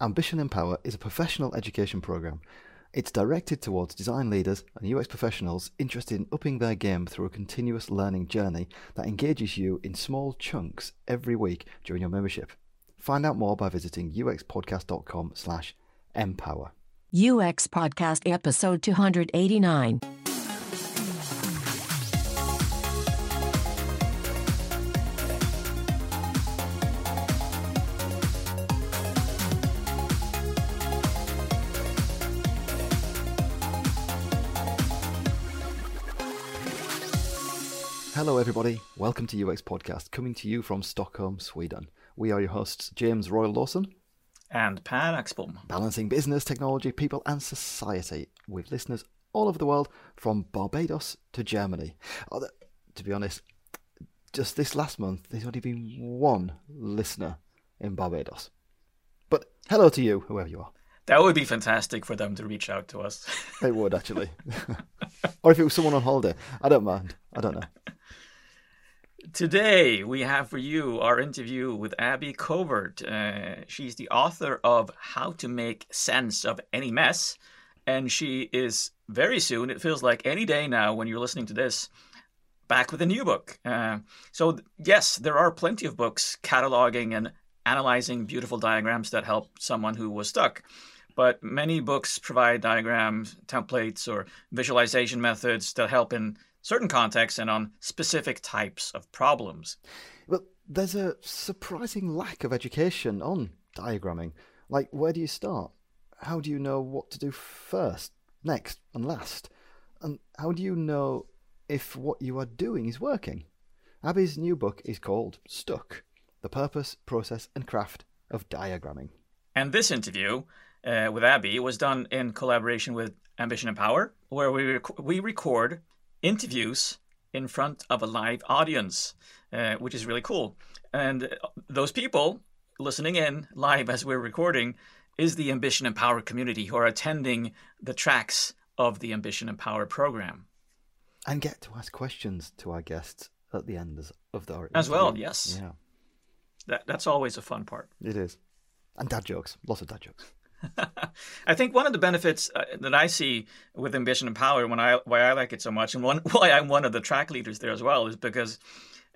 Ambition Empower is a professional education program. It's directed towards design leaders and UX professionals interested in upping their game through a continuous learning journey that engages you in small chunks every week during your membership. Find out more by visiting uxpodcast.com slash empower. UX Podcast Episode 289. Hello, everybody. Welcome to UX Podcast, coming to you from Stockholm, Sweden. We are your hosts, James Royal Lawson, and Per Axbom. balancing business, technology, people, and society with listeners all over the world, from Barbados to Germany. Oh, Although, to be honest, just this last month, there's only been one listener in Barbados. But hello to you, whoever you are. That would be fantastic for them to reach out to us. It would actually, or if it was someone on holiday, I don't mind. I don't know. Today, we have for you our interview with Abby Covert. Uh, she's the author of How to Make Sense of Any Mess. And she is very soon, it feels like any day now when you're listening to this, back with a new book. Uh, so, yes, there are plenty of books cataloging and analyzing beautiful diagrams that help someone who was stuck. But many books provide diagrams, templates, or visualization methods that help in certain contexts and on specific types of problems. But there's a surprising lack of education on diagramming. Like, where do you start? How do you know what to do first, next, and last? And how do you know if what you are doing is working? Abby's new book is called Stuck The Purpose, Process, and Craft of Diagramming. And this interview uh, with Abby was done in collaboration with Ambition Empower, where we, rec- we record interviews in front of a live audience, uh, which is really cool. And those people listening in live as we're recording is the Ambition Empower community who are attending the tracks of the Ambition Empower program. And get to ask questions to our guests at the end of the As well, yes. Yeah, That, that's always a fun part. it is. And dad jokes, lots of dad jokes. I think one of the benefits uh, that I see with Ambition Empower, when I why I like it so much, and one why I'm one of the track leaders there as well, is because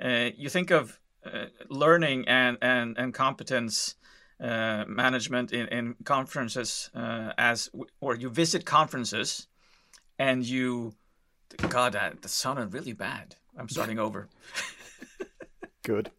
uh, you think of uh, learning and and and competence uh, management in in conferences uh, as, or you visit conferences, and you, God, that, that sounded really bad. I'm starting over. Good.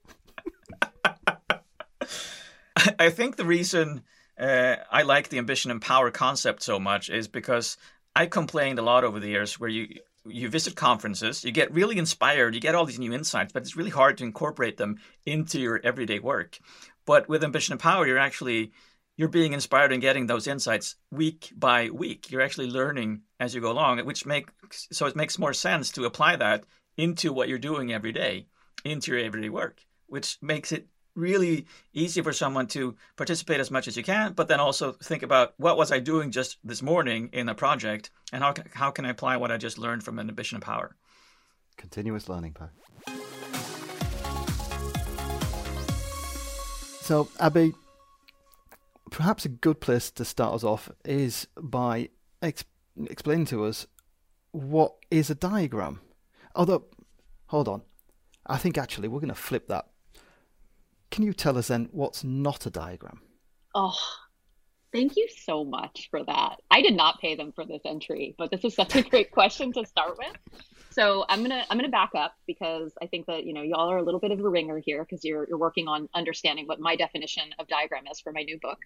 I think the reason uh, I like the Ambition Empower concept so much is because I complained a lot over the years where you you visit conferences, you get really inspired, you get all these new insights, but it's really hard to incorporate them into your everyday work. But with Ambition Empower, you're actually you're being inspired and getting those insights week by week. You're actually learning as you go along, which makes so it makes more sense to apply that into what you're doing every day, into your everyday work, which makes it really easy for someone to participate as much as you can, but then also think about what was I doing just this morning in a project, and how can, how can I apply what I just learned from an Ambition Empower. Continuous learning path. So, Abby, perhaps a good place to start us off is by ex- explaining to us what is a diagram. Although, hold on, I think actually we're going to flip that. Can you tell us then what's not a diagram? Oh, thank you so much for that. I did not pay them for this entry, but this is such a great question to start with. So I'm gonna I'm gonna back up because I think that you know y'all are a little bit of a ringer here because you're you're working on understanding what my definition of diagram is for my new book.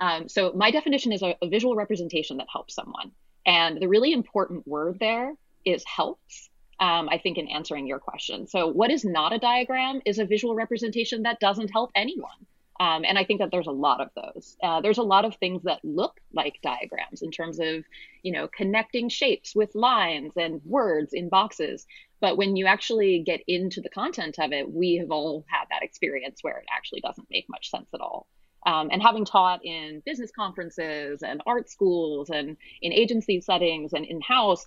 Um, so my definition is a, a visual representation that helps someone, and the really important word there is helps. Um, I think in answering your question. So what is not a diagram is a visual representation that doesn't help anyone. Um, and I think that there's a lot of those. Uh, there's a lot of things that look like diagrams in terms of, you know, connecting shapes with lines and words in boxes. But when you actually get into the content of it, we have all had that experience where it actually doesn't make much sense at all. Um, and having taught in business conferences and art schools and in agency settings and in house,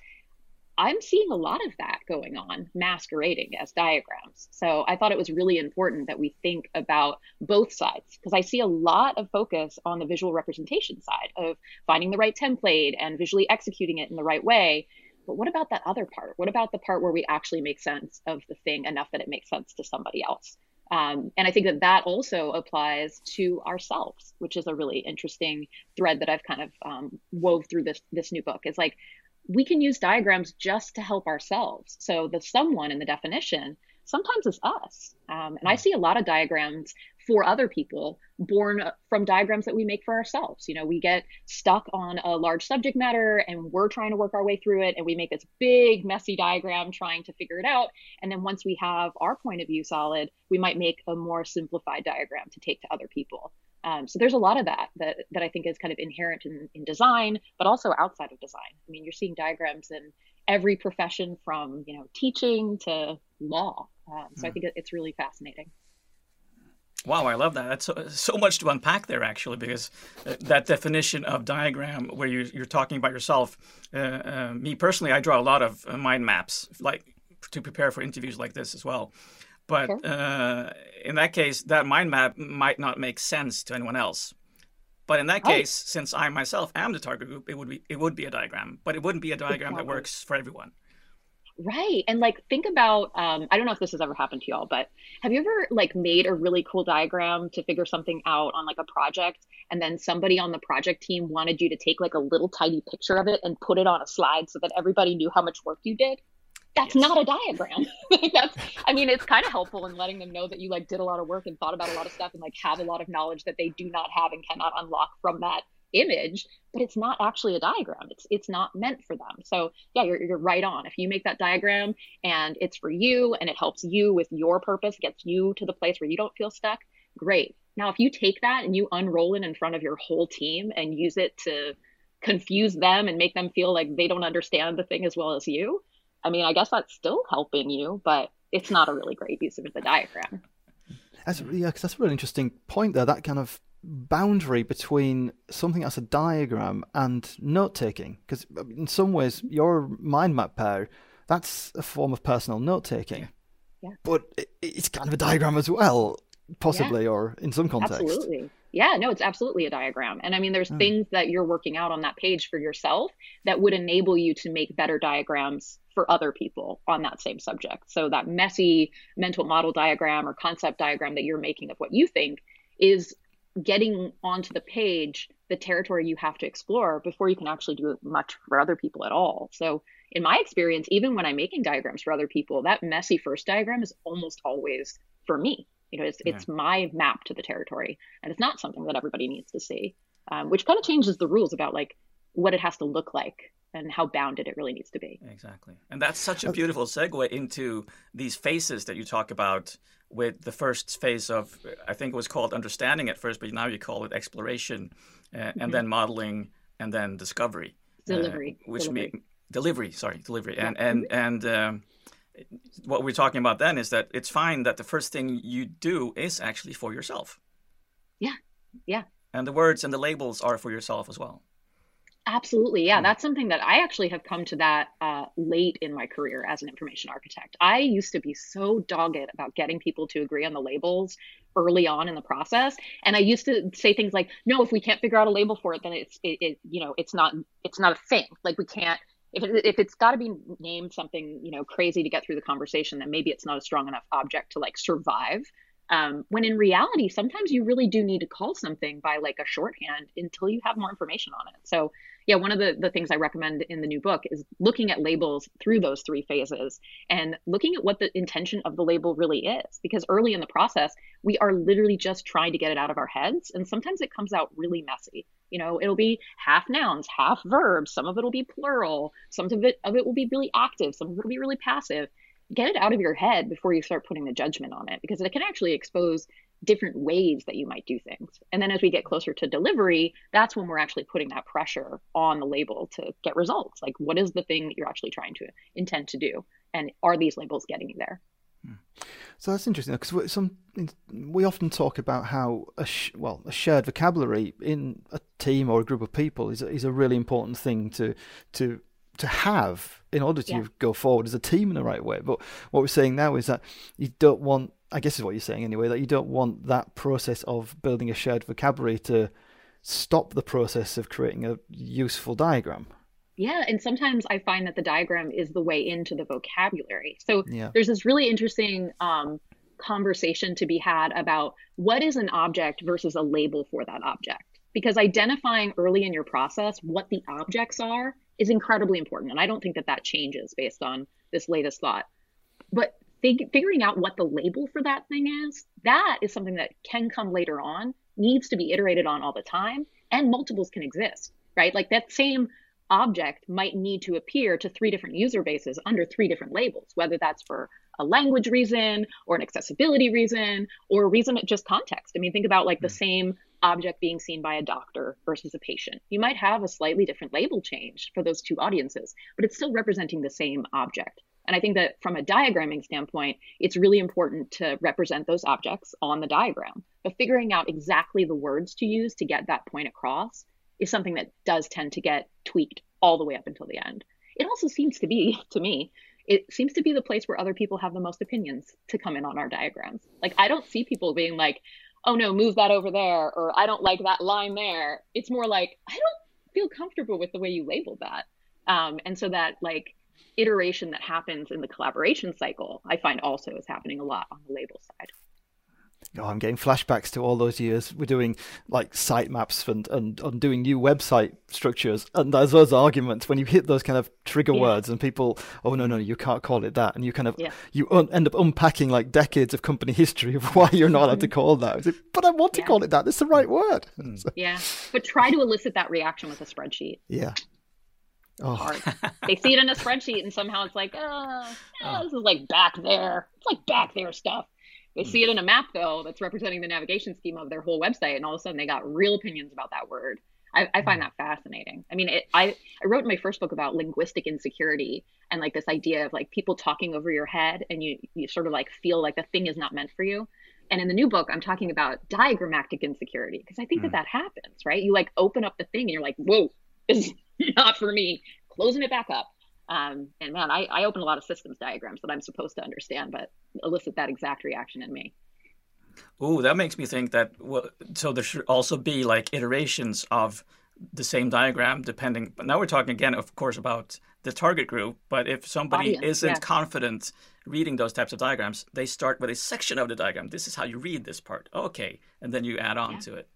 I'm seeing a lot of that going on, masquerading as diagrams. So I thought it was really important that we think about both sides because I see a lot of focus on the visual representation side of finding the right template and visually executing it in the right way. But what about that other part? What about the part where we actually make sense of the thing enough that it makes sense to somebody else? Um, and I think that that also applies to ourselves, which is a really interesting thread that I've kind of um, wove through this this new book. Is like we can use diagrams just to help ourselves. So the someone in the definition sometimes is us. Um, and I see a lot of diagrams for other people born from diagrams that we make for ourselves. You know, we get stuck on a large subject matter and we're trying to work our way through it and we make this big messy diagram trying to figure it out. And then once we have our point of view solid, we might make a more simplified diagram to take to other people. Um, so there's a lot of that, that that I think is kind of inherent in, in design, but also outside of design. I mean, you're seeing diagrams in every profession from you know teaching to law. Um, so I hmm. think it's really fascinating. Wow, I love that. That's so, so, much to unpack there, actually, because uh, that definition of diagram, where you, you're talking about yourself. Uh, uh, me personally, I draw a lot of mind maps, like to prepare for interviews like this as well. But sure. uh, in that case, that mind map might not make sense to anyone else. But in that right. case, since I myself am the target group, it would be it would be a diagram, but it wouldn't be a diagram exactly. that works for everyone. Right. And like think about um, I don't know if this has ever happened to y'all, but have you ever like made a really cool diagram to figure something out on like a project and then somebody on the project team wanted you to take like a little tiny picture of it and put it on a slide so that everybody knew how much work you did? That's yes. not a diagram. that's I mean, it's kind of helpful in letting them know that you like did a lot of work and thought about a lot of stuff and like have a lot of knowledge that they do not have and cannot unlock from that image, but it's not actually a diagram. It's it's not meant for them. So yeah, you're you're right on. If you make that diagram and it's for you and it helps you with your purpose, gets you to the place where you don't feel stuck, great. Now if you take that and you unroll it in front of your whole team and use it to confuse them and make them feel like they don't understand the thing as well as you, I mean, I guess that's still helping you, but it's not a really great use of the diagram. That's yeah, because that's a really interesting point there. That kind of boundary between something that's a diagram and note taking, because uh, in some ways your mind map Per that's a form of personal note taking. Yeah. But it's kind of a diagram as well, possibly, yeah. or in some context. Absolutely. Yeah, no, it's absolutely a diagram. And I mean, there's mm. things that you're working out on that page for yourself that would enable you to make better diagrams for other people on that same subject. So that messy mental model diagram or concept diagram that you're making of what you think is getting onto the page the territory you have to explore before you can actually do much for other people at all. So in my experience, even when I'm making diagrams for other people, that messy first diagram is almost always for me you know, it's yeah. it's my map to the territory, and it's not something that everybody needs to see, um, which kind of changes the rules about like what it has to look like and how bounded it really needs to be. Exactly, and that's such a beautiful segue into these phases that you talk about. With the first phase of, I think it was called understanding at first, but now you call it exploration, uh, mm-hmm. and then modeling, and then discovery, delivery, uh, which delivery. Mean, delivery, sorry, delivery, yeah. and and and. Um, what we're talking about then is that it's fine that the first thing you do is actually for yourself. Yeah. Yeah. And the words and the labels are for yourself as well. Absolutely. Yeah. Mm. That's something that I actually have come to that uh, late in my career as an information architect. I used to be so dogged about getting people to agree on the labels early on in the process. And I used to say things like, no, if we can't figure out a label for it, then it's, it, it you know, it's not, it's not a thing. Like we can't, if, it, if it's got to be named something you know crazy to get through the conversation then maybe it's not a strong enough object to like survive. Um, when in reality sometimes you really do need to call something by like a shorthand until you have more information on it. So yeah one of the, the things i recommend in the new book is looking at labels through those three phases and looking at what the intention of the label really is. Because early in the process we are literally just trying to get it out of our heads and sometimes it comes out really messy you know it'll be half nouns half verbs some of it will be plural some of it of it will be really active some of it will be really passive get it out of your head before you start putting the judgment on it because it can actually expose different ways that you might do things. And then as we get closer to delivery, that's when we're actually putting that pressure on the label to get results. Like, what is the thing that you're actually trying to intend to do? And are these labels getting you there? Hmm. So that's interesting because some we often talk about how a sh- well a shared vocabulary in a team or a group of people is is a really important thing to to to have in order to yeah. go forward as a team in the right way. But what we're saying now is that you don't want, I guess is what you're saying anyway, that you don't want that process of building a shared vocabulary to stop the process of creating a useful diagram. Yeah, and sometimes I find that the diagram is the way into the vocabulary. So yeah. there's this really interesting um, conversation to be had about what is an object versus a label for that object. Because identifying early in your process what the objects are is incredibly important. And I don't think that that changes based on this latest thought. But fig- figuring out what the label for that thing is, that is something that can come later on, needs to be iterated on all the time, and multiples can exist, right? Like that same object might need to appear to three different user bases under three different labels, whether that's for a language reason or an accessibility reason or a reason just context. I mean, think about like the hmm. same object being seen by a doctor versus a patient. You might have a slightly different label change for those two audiences, but it's still representing the same object. And I think that from a diagramming standpoint, it's really important to represent those objects on the diagram. But figuring out exactly the words to use to get that point across is something that does tend to get tweaked all the way up until the end. It also seems to be, to me, it seems to be the place where other people have the most opinions to come in on our diagrams. Like, I don't see people being like, oh no, move that over there, or I don't like that line there. It's more like, I don't feel comfortable with the way you labeled that. Um, and so that like iteration that happens in the collaboration cycle, I find also is happening a lot on the label side. Oh, I'm getting flashbacks to all those years. We're doing like sitemaps and, and, and doing new website structures. And there's those arguments when you hit those kind of trigger yeah. words and people, oh, no, no, you can't call it that. And you kind of, yeah. you un- end up unpacking like decades of company history of why you're not allowed to mm-hmm. call that. Like, but I want to yeah. call it that. It's the right word. Mm. So. Yeah. But try to elicit that reaction with a spreadsheet. Yeah. Oh. They see it in a spreadsheet and somehow it's like, oh, oh, this is like back there. It's like back there stuff. They see it in a map though that's representing the navigation schema of their whole website, and all of a sudden they got real opinions about that word. I, I find that fascinating. I mean, it, I I wrote in my first book about linguistic insecurity and like this idea of like people talking over your head, and you you sort of like feel like the thing is not meant for you. And in the new book, I'm talking about diagrammatic insecurity because I think mm. that that happens, right? You like open up the thing and you're like, whoa, this is not for me. Closing it back up. Um, and man, I, I open a lot of systems diagrams that I'm supposed to understand, but elicit that exact reaction in me. Oh, that makes me think that well, so there should also be like iterations of the same diagram depending. But now we're talking again, of course, about the target group. But if somebody Audience, isn't yeah. confident reading those types of diagrams, they start with a section of the diagram. This is how you read this part. Okay, and then you add on yeah. to it.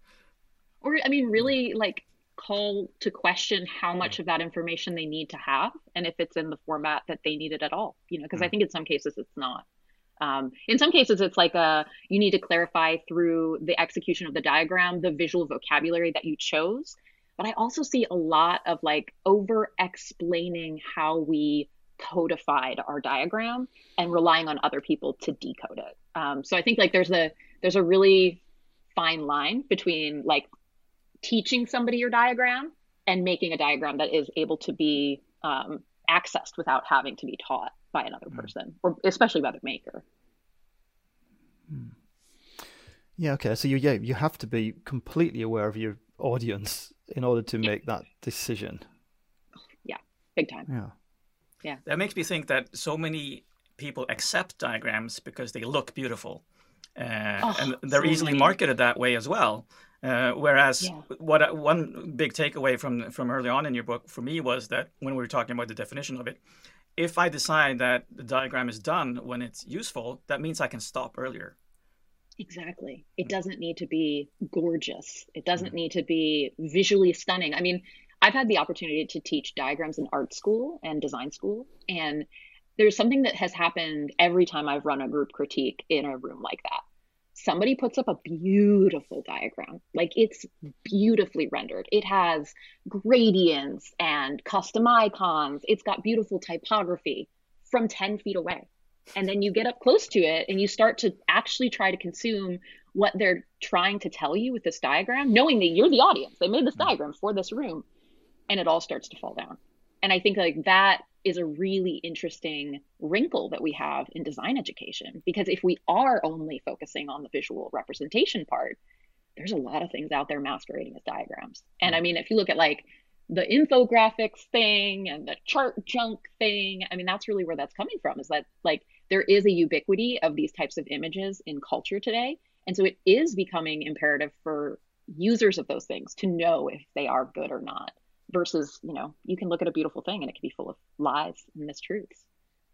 Or I mean, really like call to question how much of that information they need to have and if it's in the format that they need it at all you know because i mm. think in some cases it's not. Um, in some cases it's like a you need to clarify through the execution of the diagram the visual vocabulary that you chose. But i also see a lot of like over explaining how we codified our diagram and relying on other people to decode it. Um, so i think like there's a there's a really fine line between like teaching somebody your diagram and making a diagram that is able to be um, accessed without having to be taught by another hmm. person or especially by the maker. Hmm. yeah okay so you yeah you have to be completely aware of your audience in order to make that decision. Yeah big time. Yeah. Yeah. That makes me think that so many people accept diagrams because they look beautiful uh, oh, and they're so easily many. marketed that way as well uh, whereas yeah. what one big takeaway from from early on in your book for me was that when we were talking about the definition of it, if I decide that the diagram is done when it's useful, that means I can stop earlier. Exactly. It doesn't need to be gorgeous. It doesn't mm-hmm. need to be visually stunning. I mean, I've had the opportunity to teach diagrams in art school and design school, and there's something that has happened every time I've run a group critique in a room like that somebody puts up a beautiful diagram. Like it's beautifully rendered. It has gradients and custom icons. It's got beautiful typography from 10 feet away. And then you get up close to it and you start to actually try to consume what they're trying to tell you with this diagram, knowing that you're the audience. They made this mm. diagram for this room. And it all starts to fall down. And I think like that is a really interesting wrinkle that we have in design education because if we are only focusing on the visual representation part there's a lot of things out there masquerading as diagrams and i mean if you look at like the infographics thing and the chart junk thing. I mean, that's really where that's coming from is that like there is a ubiquity of these types of images in culture today. And so it is becoming imperative for users of those things to know if they are good or not versus, you know, you can look at a beautiful thing and it can be full of lies and mistruths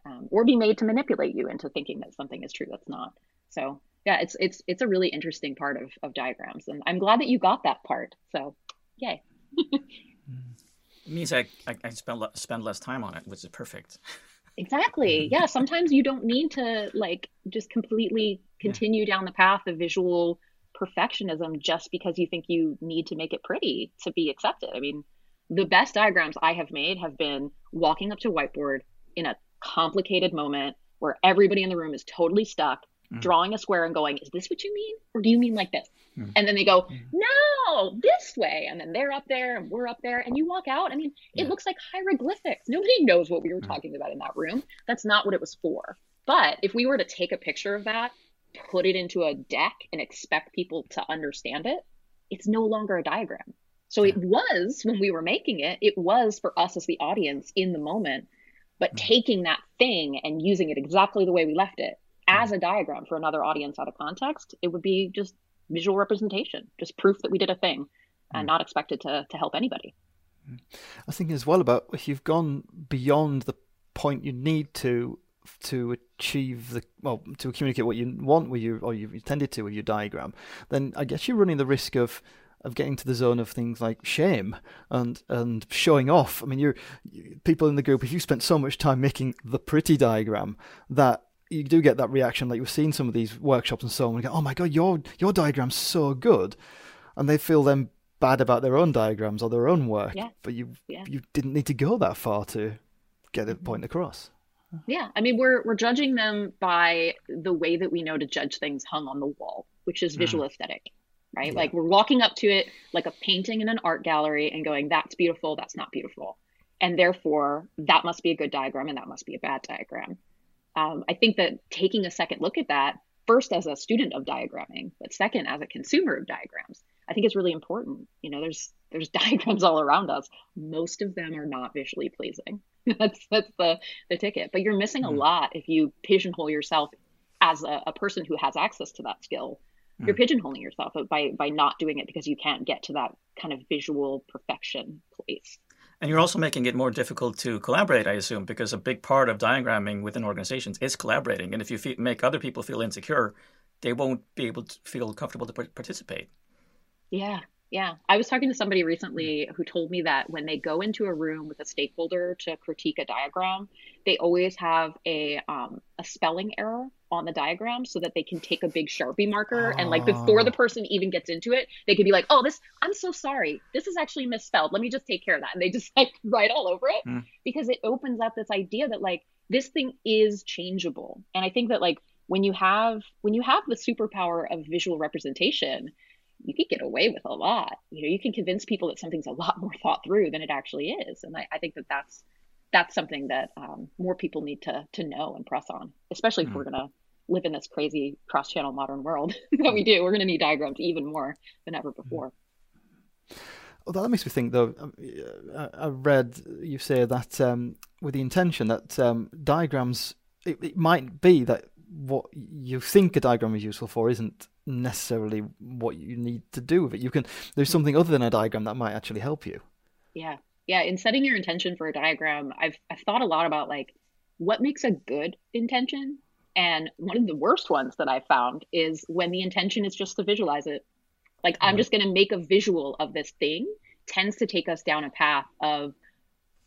um, or be made to manipulate you into thinking that something is true that's not. So yeah, it's it's it's a really interesting part of of diagrams, and I'm glad that you got that part. So, yay. it means I, I, I spend spend less time on it, which is perfect. Exactly. Yeah. Sometimes you don't need to like just completely continue yeah. down the path of visual perfectionism just because you think you need to make it pretty to be accepted. I mean, the best diagrams I have made have been walking up to whiteboard in a complicated moment where everybody in the room is totally stuck mm. drawing a square and going, Is this what you mean? Or do you mean like this? Mm. And then they go, mm. No, this way. And then they're up there and we're up there. And you walk out. I mean, it looks like hieroglyphics. Nobody knows what we were mm. talking about in that room. That's not what it was for. But if we were to take a picture of that, put it into a deck, and expect people to understand it, it's no longer a diagram. So it was when we were making it, it was for us as the audience in the moment. But mm. taking that thing and using it exactly the way we left it as a diagram for another audience out of context, it would be just visual representation, just proof that we did a thing and mm. not expected to, to help anybody. I think as well about if you've gone beyond the point you need to to achieve the well to communicate what you want with you or you've intended to with your diagram, then I guess you're running the risk of of getting to the zone of things like shame and and showing off. I mean, you're you, people in the group. If you spent so much time making the pretty diagram that you do get that reaction, like we've seen some of these workshops and so on. We go, "Oh my god, your your diagram's so good," and they feel then bad about their own diagrams or their own work. Yeah. But you yeah. you didn't need to go that far to get a mm-hmm. point across. Yeah, I mean we're we're judging them by the way that we know to judge things hung on the wall, which is visual mm. aesthetic, right? Yeah. Like we're walking up to it like a painting in an art gallery and going, "That's beautiful, that's not beautiful," and therefore that must be a good diagram and that must be a bad diagram um, I think that taking a second look at that, first as a student of diagramming, but second as a consumer of diagrams, I think is really important. You know, there's there's diagrams all around us. Most of them are not visually pleasing. that's that's the the ticket. But you're missing a hmm. lot if you pigeonhole yourself as a, a person who has access to that skill. Mm. You're pigeonholing yourself by by not doing it because you can't get to that kind of visual perfection place. And you're also making it more difficult to collaborate, I assume, because a big part of diagramming within organizations is collaborating. And if you make other people feel insecure, they won't be able to feel comfortable to participate. Yeah, yeah. I was talking to somebody recently who told me that when they go into a room with a stakeholder to critique a diagram, they always have a um, a spelling error on the diagram so that they can take a big Sharpie marker oh. and like before the ah. person even gets into it, they could be like, "Oh, this I'm so sorry. This is actually misspelled. Let me just take care of that." And they just like write all over it mm. because it opens up this idea that like this thing is changeable. And I think that like when you have when you have the superpower of visual representation, you could get away with a lot. You know, you can convince people that something's a lot more thought through than it actually is. And I, I think that that's that's something that um, more people need to to know and press on, especially if mm. we're gonna live in this crazy cross-channel modern world that we do. We're gonna need diagrams even more than ever before. Well, that makes me think, though. Um, I read you say that um, with the intention that um, diagrams, it, it might be that what you think a diagram is useful for isn't necessarily what you need to do with it. You can there's something other than a diagram that might actually help you. Yeah. Yeah, in setting your intention for a diagram, I've I've thought a lot about like what makes a good intention. And one of the worst ones that I found is when the intention is just to visualize it. Like I'm just going to make a visual of this thing tends to take us down a path of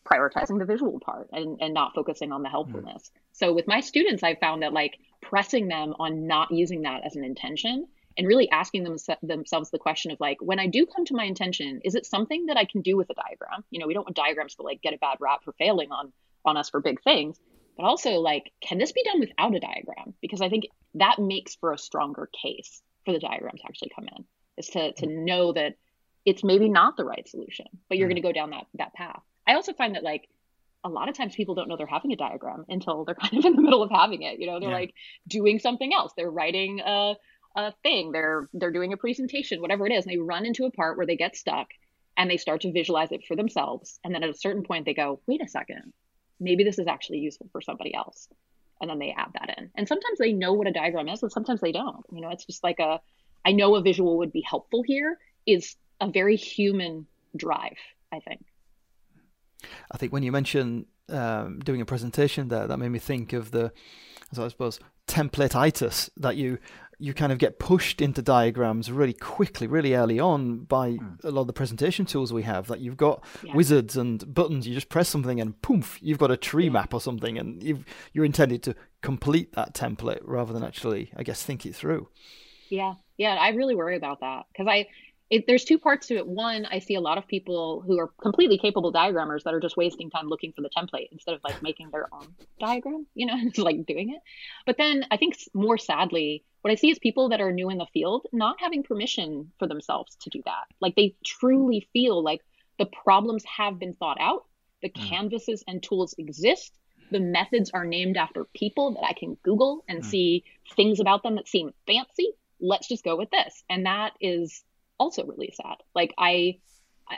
prioritizing the visual part and, and not focusing on the helpfulness. Mm. So with my students, I found that like pressing them on not using that as an intention and really asking them, themselves the question of like, when I do come to my intention, is it something that I can do with a diagram? You know, we don't want diagrams to like get a bad rap for failing on on us for big things, but also like, can this be done without a diagram? Because I think that makes for a stronger case for the diagram to actually come in, is to to know that it's maybe not the right solution, but you're mm. going to go down that that path. I also find that like a lot of times people don't know they're having a diagram until they're kind of in the middle of having it. You know, they're yeah. like doing something else. They're writing a, a thing. They're they're doing a presentation, whatever it is. And they run into a part where they get stuck, and they start to visualize it for themselves. And then at a certain point, they go, wait a second, maybe this is actually useful for somebody else. And then they add that in. And sometimes they know what a diagram is, and sometimes they don't. You know, it's just like a, I know a visual would be helpful here is a very human drive, I think. I think when you mention um, doing a presentation there, that made me think of the, as I suppose, template-itis that you you kind of get pushed into diagrams really quickly, really early on by mm. a lot of the presentation tools we have. That you've got yeah. wizards and buttons. You just press something and poof, you've got a tree yeah. map or something, and you you're intended to complete that template rather than actually, I guess, think it through. Yeah, yeah, I really worry about that because I it, there's two parts to it. One, I see a lot of people who are completely capable diagrammers that are just wasting time looking for the template instead of like making their own diagram, you know, just like doing it. But then I think more sadly, what I see is people that are new in the field not having permission for themselves to do that. Like they truly feel like the problems have been thought out, the mm. canvases and tools exist, the methods are named after people that I can Google and mm. see things about them that seem fancy. Let's just go with this. And that is also really sad. Like I,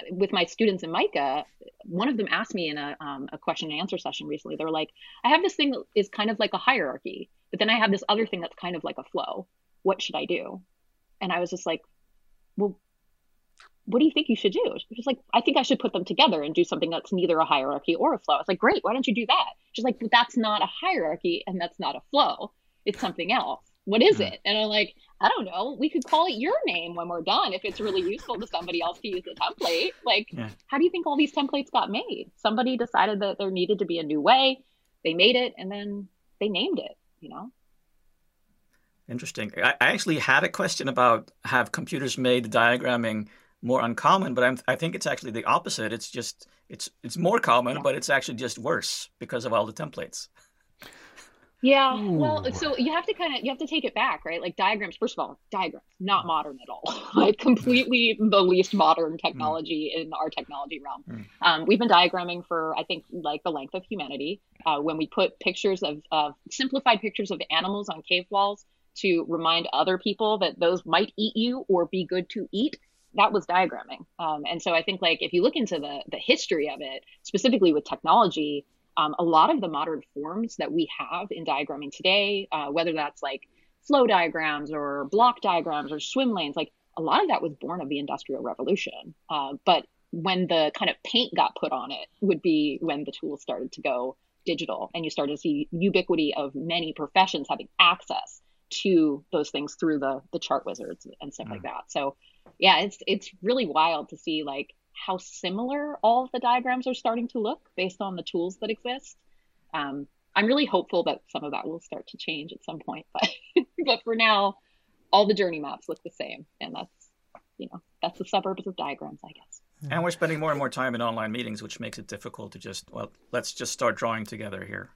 with my students in MICA, one of them asked me in a, um, a question and answer session recently. They're like, I have this thing that is kind of like a hierarchy, but then I have this other thing that's kind of like a flow. What should I do? And I was just like, well, what do you think you should do? She's like, I think I should put them together and do something that's neither a hierarchy or a flow. I was like, great, why don't you do that? She's like, that's not a hierarchy and that's not a flow. It's something else what is it? And I'm like, I don't know. We could call it your name when we're done if it's really useful to somebody else to use the template. Like, yeah. how do you think all these templates got made? Somebody decided that there needed to be a new way. They made it and then they named it, you know? Interesting. I actually had a question about have computers made diagramming more uncommon, but I'm, I think it's actually the opposite. It's just it's it's more common, yeah. but it's actually just worse because of all the templates. Yeah. Ooh. Well, so you have to kind of you have to take it back, right? Like diagrams. First of all, diagrams not modern at all. like completely the least modern technology mm. in our technology realm. Mm. Um, we've been diagramming for I think like the length of humanity. Uh, when we put pictures of, of simplified pictures of animals on cave walls to remind other people that those might eat you or be good to eat, that was diagramming. Um, and so I think like if you look into the the history of it, specifically with technology, um, a lot of the modern forms that we have in diagramming today, uh, whether that's like flow diagrams or block diagrams or swim lanes, like a lot of that was born of the Industrial Revolution. Uh, but when the kind of paint got put on it would be when the tools started to go digital and you started to see ubiquity of many professions having access to those things through the the chart wizards and stuff mm. like that. So yeah, it's it's really wild to see like how similar all of the diagrams are starting to look based on the tools that exist. Um, I'm really hopeful that some of that will start to change at some point, but but for now, all the journey maps look the same, and that's you know that's the suburbs of diagrams, I guess. And we're spending more and more time in online meetings, which makes it difficult to just well, let's just start drawing together here.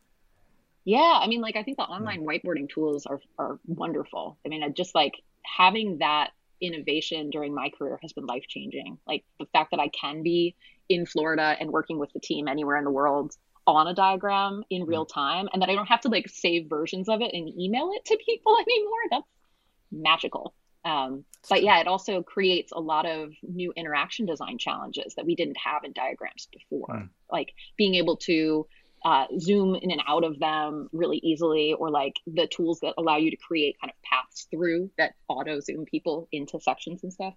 Yeah, I mean, like I think the online whiteboarding tools are are wonderful. I mean, just like having that innovation during my career has been life changing. Like the fact that I can be in Florida and working with the team anywhere in the world on a diagram in real mm. time and that I don't have to like save versions of it and email it to people anymore. That's magical. Um, but yeah, it also creates a lot of new interaction design challenges that we didn't have in diagrams before. Mm. Like being able to uh, zoom in and out of them really easily, or like the tools that allow you to create kind of paths through that auto zoom people into sections and stuff.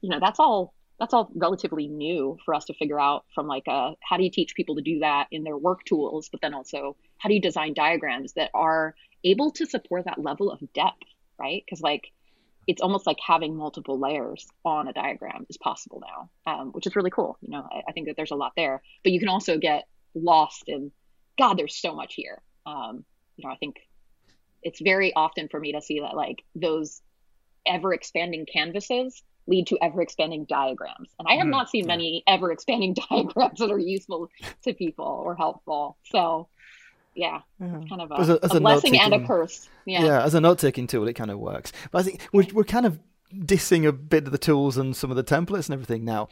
You know, that's all that's all relatively new for us to figure out from like a, uh, how do you teach people to do that in their work tools, but then also how do you design diagrams that are able to support that level of depth, right? Because like it's almost like having multiple layers on a diagram is possible now, um, which is really cool. You know, I, I, think that there's a lot there, but you can also get lost in god there's so much here um, you know i think it's very often for me to see that like those ever expanding canvases lead to ever expanding diagrams and i have mm, not seen yeah. many ever expanding diagrams that are useful to people or helpful so yeah, yeah. kind of a, as a, as a, a blessing and a curse. Yeah. yeah, as a note taking tool, it kind of works. But I think we're, we're kind of dissing a bit of the tools and some of the templates and everything now.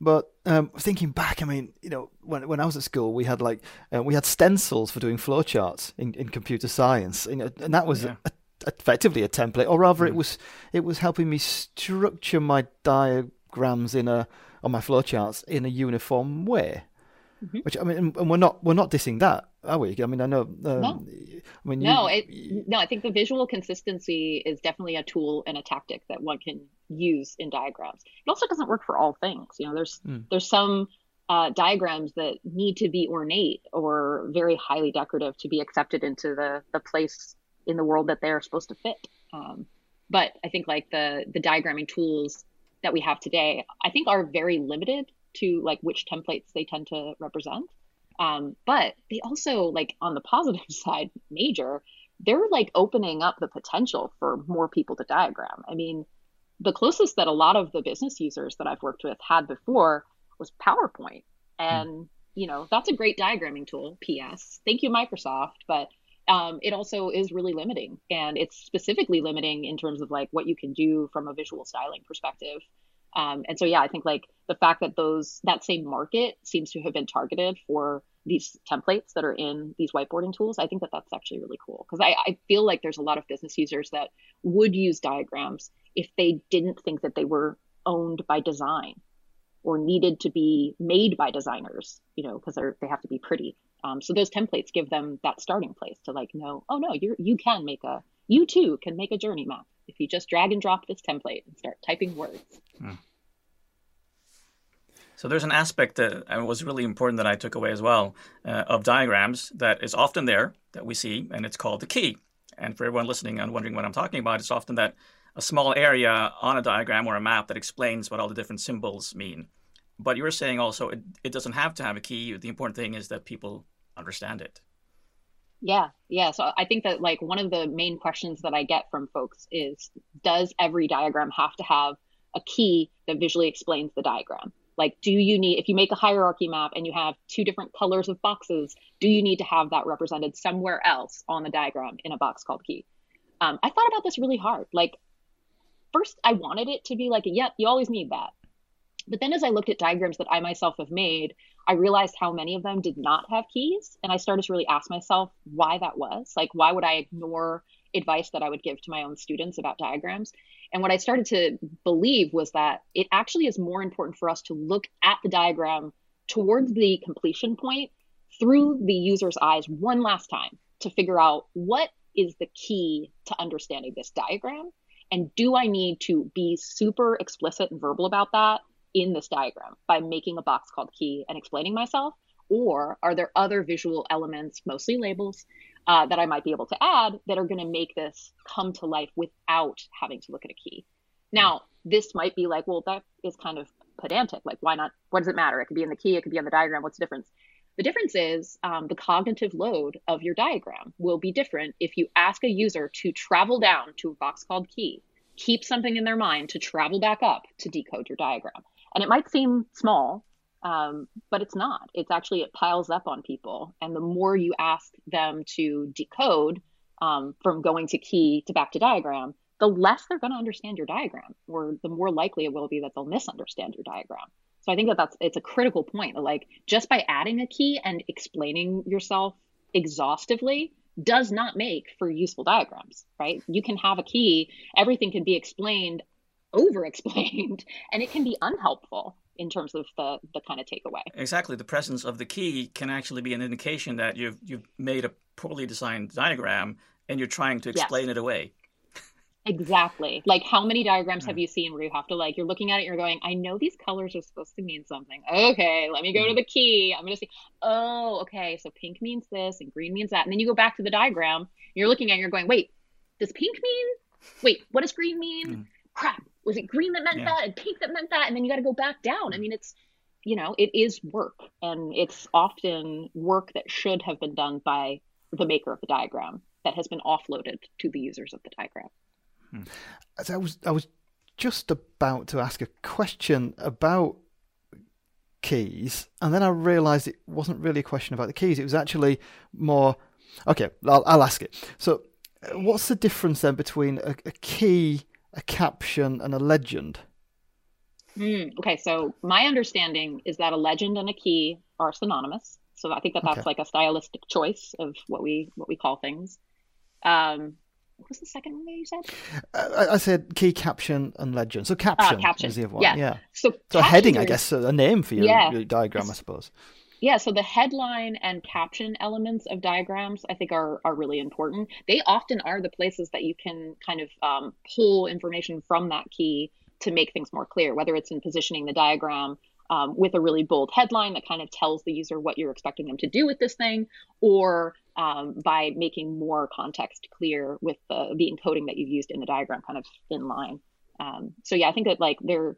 But um, thinking back, I mean, you know, when when I was at school, we had like uh, we had stencils for doing flowcharts in, in computer science, you know, and that was yeah. a, effectively a template, or rather, mm. it was it was helping me structure my diagrams in a a on my flowcharts in a uniform way. Mm-hmm. Which I mean, and we're not we're not dissing that, are we? I mean, I know. Um, no. I mean, no, it, no. I think the visual consistency is definitely a tool and a tactic that one can use in diagrams. It also doesn't work for all things. You know, there's mm. there's some uh, diagrams that need to be ornate or very highly decorative to be accepted into the the place in the world that they're supposed to fit. Um, but I think like the the diagramming tools that we have today, I think are very limited to like which templates they tend to represent. Um, but they also like on the positive side, major, they're like opening up the potential for more people to diagram. I mean, the closest that a lot of the business users that I've worked with had before was PowerPoint. Hmm. And, you know, that's a great diagramming tool, PS. Thank you, Microsoft. But um, it also is really limiting. And it's specifically limiting in terms of like what you can do from a visual styling perspective. Um, and so, yeah, I think like the fact that those that same market seems to have been targeted for these templates that are in these whiteboarding tools, I think that that's actually really cool because I, I feel like there's a lot of business users that would use diagrams if they didn't think that they were owned by design or needed to be made by designers, you know, because they have to be pretty. Um, so those templates give them that starting place to like know, oh no, you you can make a you too can make a journey map if you just drag and drop this template and start typing words. Hmm. So there's an aspect that was really important that I took away as well uh, of diagrams that is often there that we see, and it's called the key. And for everyone listening and wondering what I'm talking about, it's often that a small area on a diagram or a map that explains what all the different symbols mean. But you were saying also it, it doesn't have to have a key. The important thing is that people understand it. Yeah, yeah. So I think that like one of the main questions that I get from folks is does every diagram have to have a key that visually explains the diagram? Like, do you need, if you make a hierarchy map and you have two different colors of boxes, do you need to have that represented somewhere else on the diagram in a box called key? Um, I thought about this really hard. Like, first, I wanted it to be like, yep, you always need that. But then as I looked at diagrams that I myself have made, I realized how many of them did not have keys. And I started to really ask myself why that was. Like, why would I ignore advice that I would give to my own students about diagrams? And what I started to believe was that it actually is more important for us to look at the diagram towards the completion point through the user's eyes one last time to figure out what is the key to understanding this diagram. And do I need to be super explicit and verbal about that in this diagram by making a box called key and explaining myself? Or are there other visual elements, mostly labels, uh, that I might be able to add that are going to make this come to life without having to look at a key. Now, this might be like, well, that is kind of pedantic. Like, why not? What does it matter? It could be in the key, it could be on the diagram. What's the difference? The difference is um, the cognitive load of your diagram will be different if you ask a user to travel down to a box called key, keep something in their mind to travel back up to decode your diagram. And it might seem small, um, but it's not. It's actually, it piles up on people. And the more you ask them to decode um, from going to key to back to diagram, the less they're going to understand your diagram, or the more likely it will be that they'll misunderstand your diagram. So I think that that's it's a critical point. Like just by adding a key and explaining yourself exhaustively does not make for useful diagrams, right? You can have a key, everything can be explained, over explained, and it can be unhelpful in terms of the, the kind of takeaway. Exactly. The presence of the key can actually be an indication that you've you've made a poorly designed diagram and you're trying to explain yes. it away. Exactly. Like how many diagrams have you seen where you have to like you're looking at it, you're going, I know these colors are supposed to mean something. Okay, let me go to mm-hmm. the key. I'm gonna see. Oh, okay. So pink means this and green means that, and then you go back to the diagram. You're looking at, it, you're going, wait, does pink mean? Wait, what does green mean? Mm. Crap was it green that meant yeah. that and pink that meant that? And then you got to go back down. I mean it's you know it is work. And it's often work that should have been done by the maker of the diagram that has been offloaded to the users of the diagram. Hmm. i was i was just about to ask a question about keys and then i realized it wasn't really a question about the keys. It was actually more okay i'll, I'll ask it. So uh, what's the difference then between a, a key a caption, and a legend? Mm, okay, so my understanding is that a legend and a key are synonymous. So I think that that's okay. like a stylistic choice of what we what we call things. Um, what was the second one that you said? Uh, I, said key caption and legend. So caption, Ah, caption. is the other one. Yeah. Yeah. So, So a heading, I guess, a name for your, Yeah. your diagram, I suppose. Yeah, so the headline and caption elements of diagrams, I think, are are really important. They often are the places that you can kind of um, pull information from that key to make things more clear, whether it's in positioning the diagram um, with a really bold headline that kind of tells the user what you're expecting them to do with this thing, or um, by making more context clear with the, the encoding that you've used in the diagram kind of in line. Um, so yeah, I think that like they're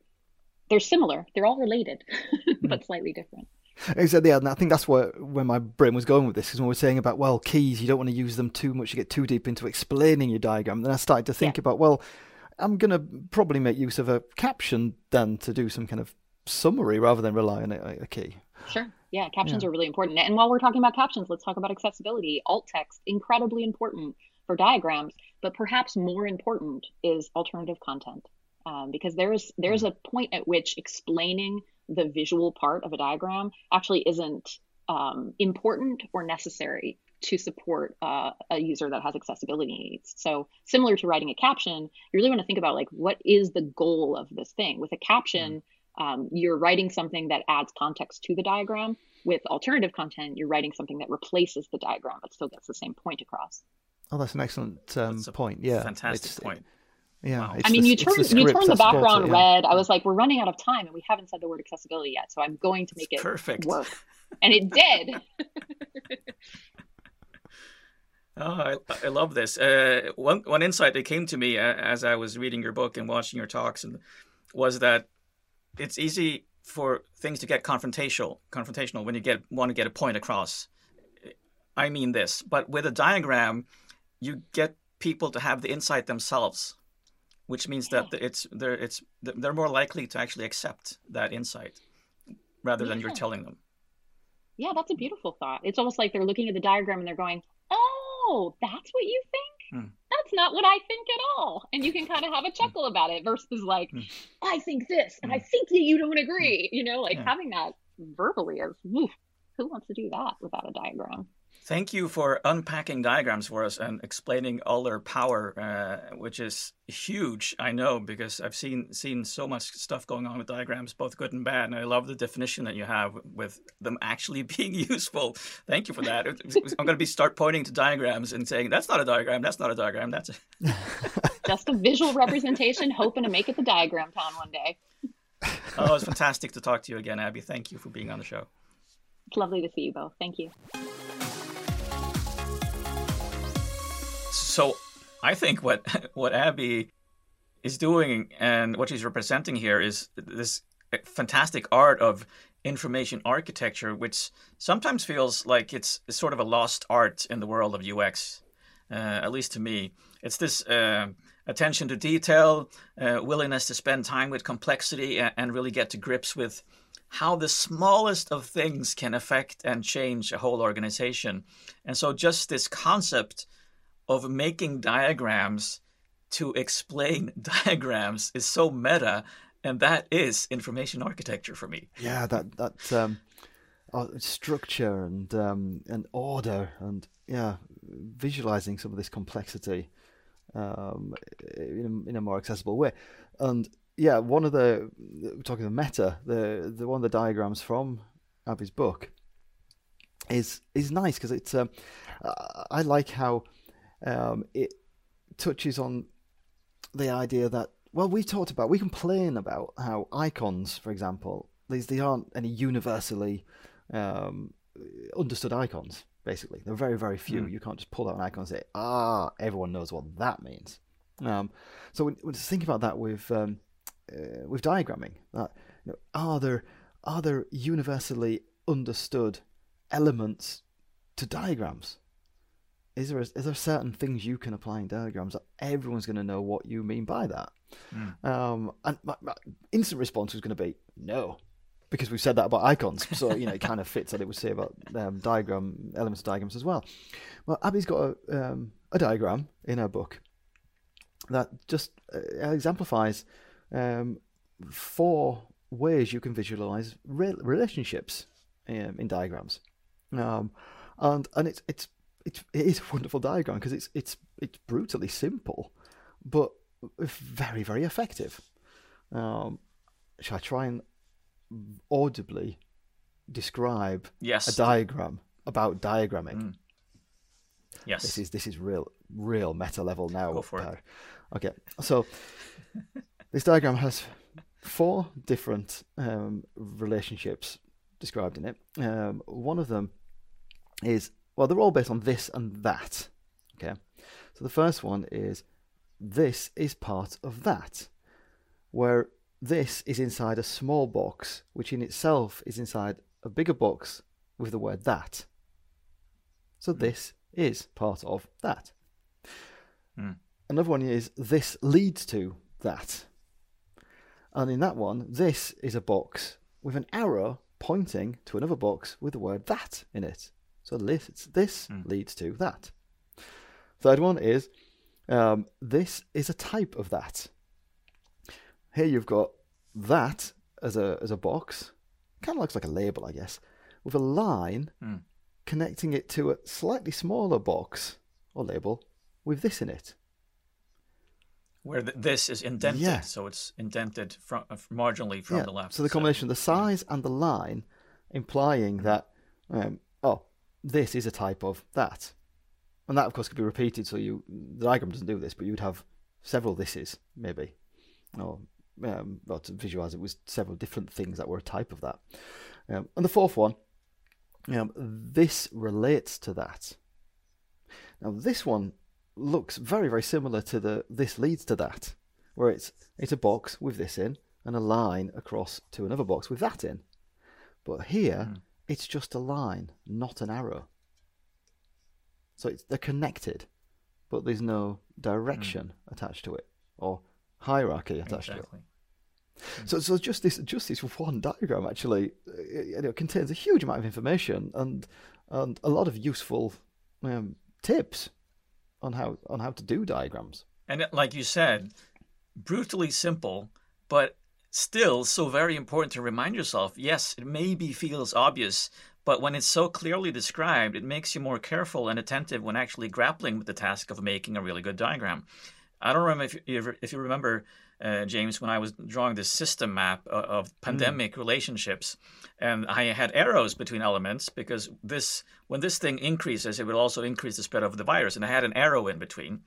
they're similar. They're all related, but slightly different. Exactly, yeah, and I think that's where where my brain was going with this, because when we're saying about well, keys, you don't want to use them too much, you get too deep into explaining your diagram. Then I started to think Yeah. about well, I'm gonna probably make use of a caption then to do some kind of summary rather than rely on a, a key. Sure. Yeah, captions Yeah. are really important. And while we're talking about captions, let's talk about accessibility. Alt text, incredibly important for diagrams, but perhaps more important is alternative content. Um, because there's there's a point at which explaining the visual part of a diagram actually isn't um, important or necessary to support uh, a user that has accessibility needs. So similar to writing a caption, you really want to think about like what is the goal of this thing. With a caption, um, you're writing something that adds context to the diagram. With alternative content, you're writing something that replaces the diagram but still gets the same point across. Oh, that's an excellent um, That's a point. Yeah, fantastic It's- point. Yeah, Wow. I mean, the- you it's turn the you turn the that's it, background yeah. red. I was like, we're running out of time, and we haven't said the word accessibility yet. So I'm going to make It's it perfect. work, and it did. Oh, I, I love this. Uh, one one insight that came to me uh, as I was reading your book and watching your talks, and was that it's easy for things to get confrontational. Confrontational when you get want to get a point across. I mean this, but with a diagram, you get people to have the insight themselves, which means that it's they're it's they're more likely to actually accept that insight rather than you're telling them. Yeah, that's a beautiful thought. It's almost like they're looking at the diagram and they're going, "Oh, that's what you think? Hmm. That's not what I think at all." And you can kind of have a chuckle about it versus like, Hmm. "I think this, and I think that you don't agree." You know, like Yeah. having that verbally is, who wants to do that without a diagram? Thank you for unpacking diagrams for us and explaining all their power, uh, which is huge. I know because I've seen seen so much stuff going on with diagrams, both good and bad. And I love the definition that you have with them actually being useful. Thank you for that. I'm going to be start pointing to diagrams and saying that's not a diagram. That's not a diagram. That's a... Just a visual representation, hoping to make it the diagram town one day. oh, it's fantastic to talk to you again, Abby. Thank you for being on the show. It's lovely to see you both. Thank you. So I think what what Abby is doing and what she's representing here is this fantastic art of information architecture, which sometimes feels like it's, sort of a lost art in the world of UX. Uh, at least to me, it's this uh, attention to detail, uh, willingness to spend time with complexity, and, and really get to grips with how the smallest of things can affect and change a whole organization. And so, just this concept of making diagrams to explain diagrams is so meta, and that is information architecture for me. Yeah, that that um, uh, structure and um, and order and yeah, visualizing some of this complexity um, in, a, in a more accessible way. And yeah, one of the we're talking of meta, the the one of the diagrams from Abby's book is is nice because it's um, I like how um, it touches on the idea that well we talked about we complain about how icons for example these they aren't any universally um, understood icons basically. They're very very few. You can't just pull out an icon and say ah everyone knows what that means. Um, so when, when think about that with um, uh, with diagramming that you know, are there are there universally understood elements to diagrams is there a, is there certain things you can apply in diagrams that everyone's going to know what you mean by that? Um, and my, my instant response was going to be no, because we've said that about icons, so you know it kind of fits that it would say about um, diagram elements of diagrams as well. Well, Abby's got a, um, a diagram in her book that just uh, exemplifies um, four ways you can visualize re- relationships um, in diagrams, um, and and it's it's it's it is a wonderful diagram because it's it's it's brutally simple, but very very effective. Um, shall I try and audibly describe Yes. a diagram about diagramming? Mm. Yes. This is this is real real meta level now. Go for it. Okay, so this diagram has four different um, relationships described in it. Um, one of them is well, they're all based on this and that. Okay, so the first one is this is part of that, where this is inside a small box, which in itself is inside a bigger box with the word that. So this is part of that. Hmm. Another one is this leads to that. And in that one, this is a box with an arrow pointing to another box with the word that in it. So this, this Hmm. leads to that. Third one is um, this is a type of that. Here you've got that as a as a box, kind of looks like a label, I guess, with a line Hmm. connecting it to a slightly smaller box or label with this in it. Where th- this is indented, Yeah. so it's indented from uh, marginally from Yeah, the left. So the combination of the size and the line implying that, um, oh, this is a type of that. And that, of course, could be repeated. So you, the diagram doesn't do this, but you'd have several thises, maybe. Or, um, well, to visualize it was several different things that were a type of that. Um, and the fourth one, um, this relates to that. Now, this one looks very, very similar to the this leads to that, where it's it's a box with this in and a line across to another box with that in. But here, it's just a line, not an arrow. So it's, they're connected, but there's no direction attached to it or hierarchy attached to it. exactly. So, so just this, just this one diagram actually, uh, you know, contains a huge amount of information and and a lot of useful um, tips on how on how to do diagrams. And it- like you said, brutally simple, but still so very important to remind yourself. Yes, it maybe feels obvious, but when it's so clearly described, it makes you more careful and attentive when actually grappling with the task of making a really good diagram. I don't remember if you, if- you remember, uh, James, when I was drawing this system map of, of pandemic relationships, and I had arrows between elements because this, when this thing increases, it will also increase the spread of the virus, and I had an arrow in between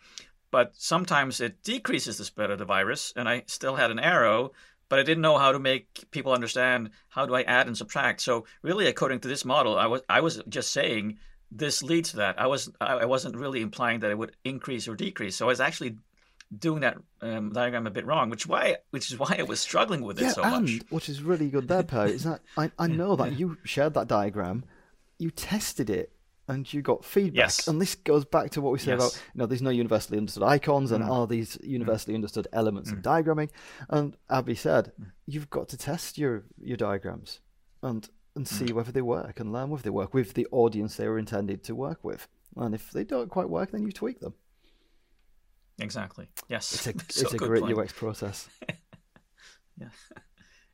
but sometimes it decreases the spread of the virus and i still had an arrow but i didn't know how to make people understand how do i add and subtract. So really according to this model i was i was just saying this leads to that. I was i wasn't really implying that it would increase or decrease. So i was actually doing that um, diagram a bit wrong which why which is why i was struggling with it so and much which is really good there, Per, is that I, I know that you shared that diagram, you tested it, and you got feedback. Yes. And this goes back to what we said Yes. about you know there's no universally understood icons and Mm. are these universally understood elements of diagramming. And Abby said Mm. you've got to test your your diagrams and and see Mm. whether they work and learn whether they work with the audience they were intended to work with. And if they don't quite work, then you tweak them. exactly yes It's a So it's a great point. UX process. Yes.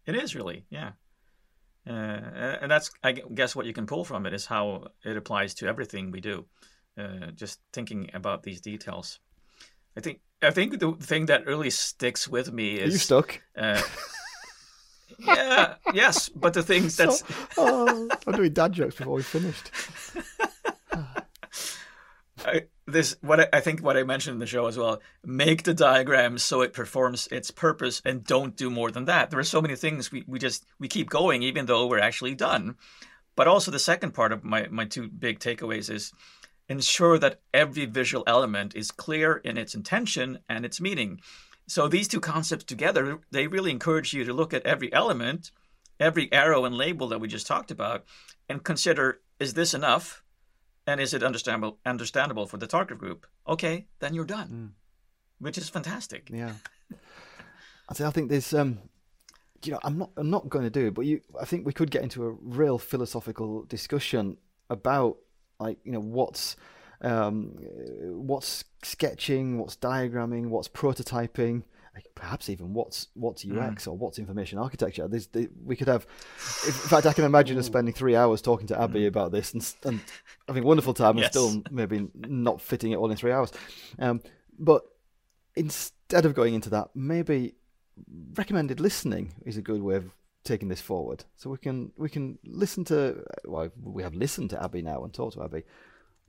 It is really, yeah. Uh, and that's, I guess, what you can pull from it is how it applies to everything we do. Uh, just thinking about these details. I think, I think the thing that really sticks with me Are you is, stuck? uh, yeah, yes, but the things that's, oh, I'm doing dad jokes before we finished. I, this what I, I think what I mentioned in the show as well. Make the diagram so it performs its purpose, and don't do more than that. There are so many things we, we just we keep going even though we're actually done. But also the second part of my my two big takeaways is ensure that every visual element is clear in its intention and its meaning. So these two concepts together, they really encourage you to look at every element, every arrow and label that we just talked about, and consider: is this enough? And is it understandable understandable for the target group? Okay, then you're done, which is fantastic. Yeah. I say I think there's um you know, I'm not I'm not going to do it, but you I think we could get into a real philosophical discussion about like, you know, what's um what's sketching, what's diagramming, what's prototyping perhaps even what's what's Mm. UX or what's information architecture. There's, the, we could have, in fact, I can imagine us spending three hours talking to Abby about this and, and having a wonderful time and Mm. Still maybe not fitting it all in three hours. Um, but instead of going into that, maybe recommended listening is a good way of taking this forward. So we can we can listen to well we have listened to Abby now and talked to Abby.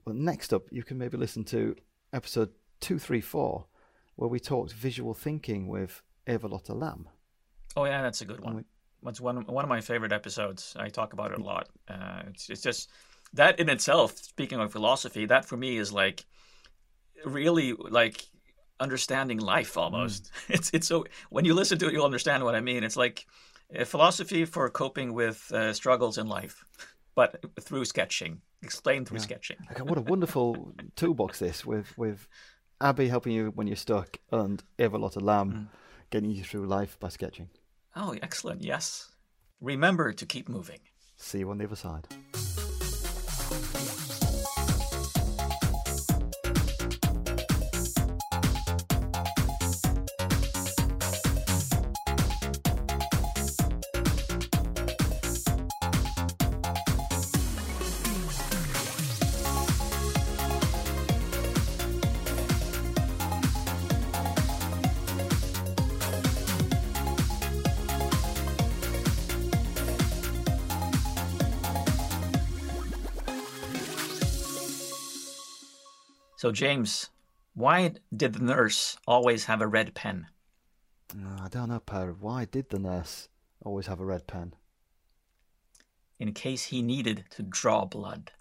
But next up, you can maybe listen to episode two three four, where we talked visual thinking with Eva Lotta Lamm. Oh yeah, that's a good one. It's one one of my favorite episodes. I talk about it a lot. Uh, it's it's just that in itself. Speaking of philosophy, that for me is like really like understanding life almost. It's it's so when you listen to it, you'll understand what I mean. It's like a philosophy for coping with uh, struggles in life, but through sketching, explained through sketching. Okay, what a wonderful toolbox this with with Abby helping you when you're stuck and Eva Lotta Lamm mm. getting you through life by sketching. Oh, excellent! Yes, remember to keep moving. See you on the other side. So James, why did the nurse always have a red pen? Uh, I don't know, Per. Why did the nurse always have a red pen? in case he needed to draw blood.